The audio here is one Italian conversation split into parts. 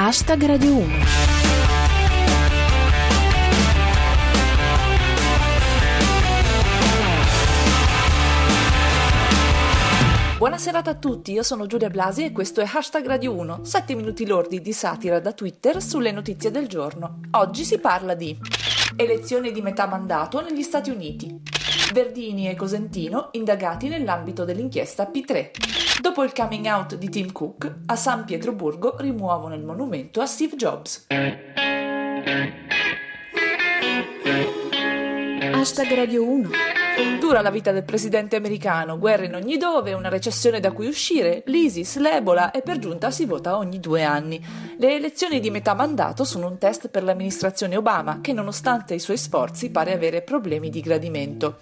Hashtag Radio 1. Buona serata a tutti, io sono Giulia Blasi e questo è Hashtag Radio 1, 7 minuti lordi di satira da Twitter sulle notizie del giorno. Oggi si parla di elezioni di metà mandato negli Stati Uniti, Verdini e Cosentino indagati nell'ambito dell'inchiesta P3. Dopo il coming out di Tim Cook, a San Pietroburgo rimuovono il monumento a Steve Jobs. Hashtag Radio 1. Dura la vita del presidente americano, guerre in ogni dove, una recessione da cui uscire, l'ISIS, l'Ebola e per giunta si vota ogni due anni. Le elezioni di metà mandato sono un test per l'amministrazione Obama che nonostante i suoi sforzi pare avere problemi di gradimento.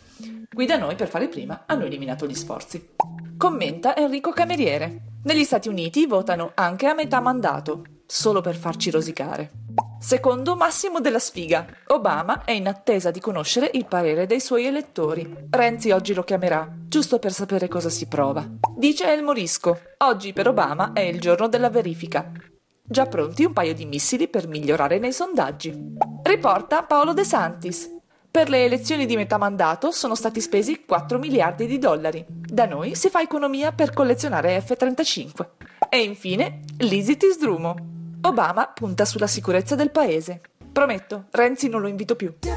Qui da noi per fare prima hanno eliminato gli sforzi. Commenta Enrico Cameriere. Negli Stati Uniti votano anche a metà mandato, solo per farci rosicare. Secondo Massimo della Sfiga, Obama è in attesa di conoscere il parere dei suoi elettori. Renzi oggi lo chiamerà, giusto per sapere cosa si prova. Dice El Morisco, oggi per Obama è il giorno della verifica. Già pronti un paio di missili per migliorare nei sondaggi. Riporta Paolo De Santis. Per le elezioni di metà mandato sono stati spesi 4 miliardi di dollari. Da noi si fa economia per collezionare F-35. E infine, Lisitis Drumo. Obama punta sulla sicurezza del paese. Prometto, Renzi non lo invito più. You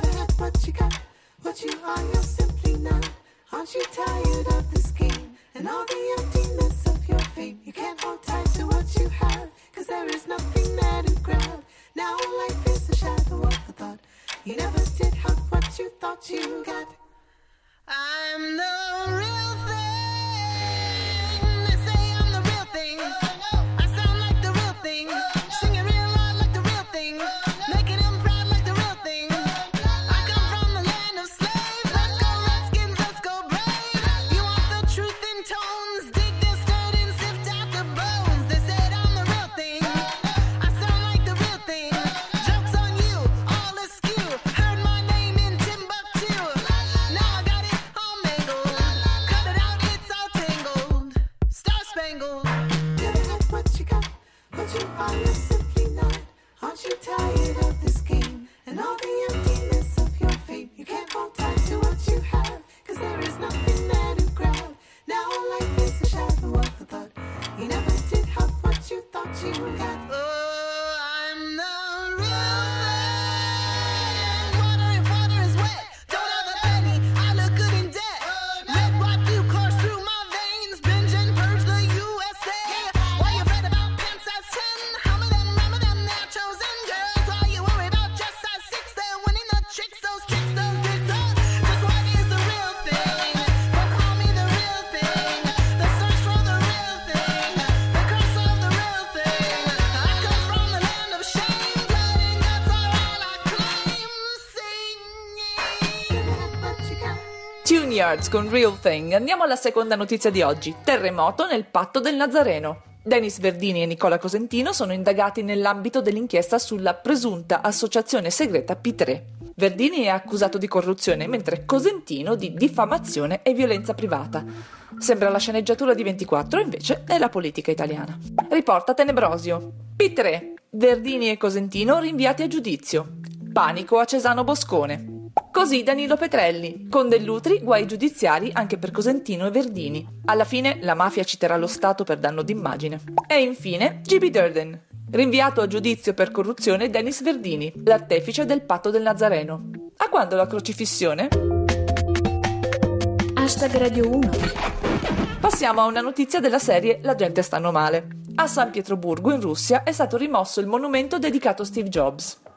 Yards con Real Thing. Andiamo alla seconda notizia di oggi. Terremoto nel patto del Nazareno. Denis Verdini e Nicola Cosentino sono indagati nell'ambito dell'inchiesta sulla presunta associazione segreta P3. Verdini è accusato di corruzione, mentre Cosentino di diffamazione e violenza privata. Sembra la sceneggiatura di 24, invece è la politica italiana. Riporta Tenebrosio. P3. Verdini e Cosentino rinviati a giudizio. Panico a Cesano Boscone. Così Danilo Petrelli, con Dell'Utri guai giudiziari anche per Cosentino e Verdini. Alla fine la mafia citerà lo Stato per danno d'immagine. E infine GB Durden, rinviato a giudizio per corruzione Dennis Verdini, l'artefice del patto del Nazareno. A quando la crocifissione? Hashtag Radio 1. Passiamo a una notizia della serie La gente stanno male. A San Pietroburgo, in Russia, è stato rimosso il monumento dedicato a Steve Jobs.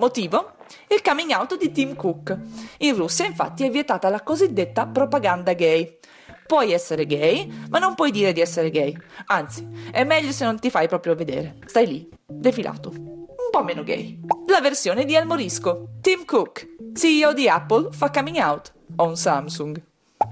Motivo? Il coming out di Tim Cook. In Russia, infatti, è vietata la cosiddetta propaganda gay. Puoi essere gay, ma non puoi dire di essere gay. Anzi, è meglio se non ti fai proprio vedere. Stai lì, defilato. Un po' meno gay. La versione di El Morisco. Tim Cook, CEO di Apple, fa coming out. On Samsung.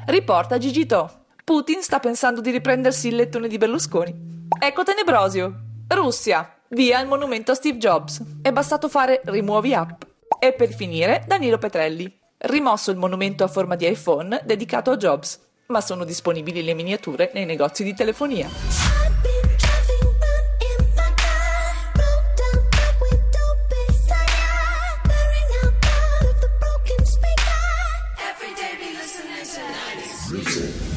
Riporta Gigi To. Putin sta pensando di riprendersi il lettone di Berlusconi. Ecco Tenebrosio. Russia via il monumento a Steve Jobs. È bastato fare rimuovi app. E per finire, Danilo Petrelli. Rimosso il monumento a forma di iPhone dedicato a Jobs, ma sono disponibili le miniature nei negozi di telefonia. Music.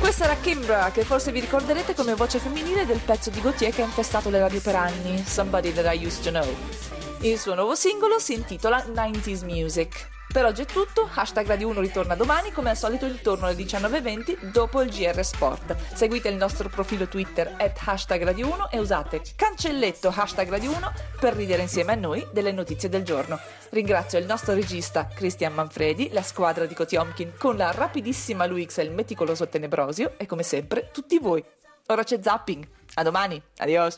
Questa era Kimbra, che forse vi ricorderete come voce femminile del pezzo di Gautier che ha infestato le radio per anni, Somebody That I Used To Know. Il suo nuovo singolo si intitola 90s Music. Per oggi è tutto, hashtag Radio 1 ritorna domani come al solito intorno alle 19.20 dopo il GR Sport. Seguite il nostro profilo Twitter at hashtag Radio 1 e usate cancelletto hashtag Radio 1 per ridere insieme a noi delle notizie del giorno. Ringrazio il nostro regista Cristian Manfredi, la squadra di Kotiomkin con la rapidissima Luix e il meticoloso Tenebrosio e come sempre tutti voi. Ora c'è zapping. A domani. Adios.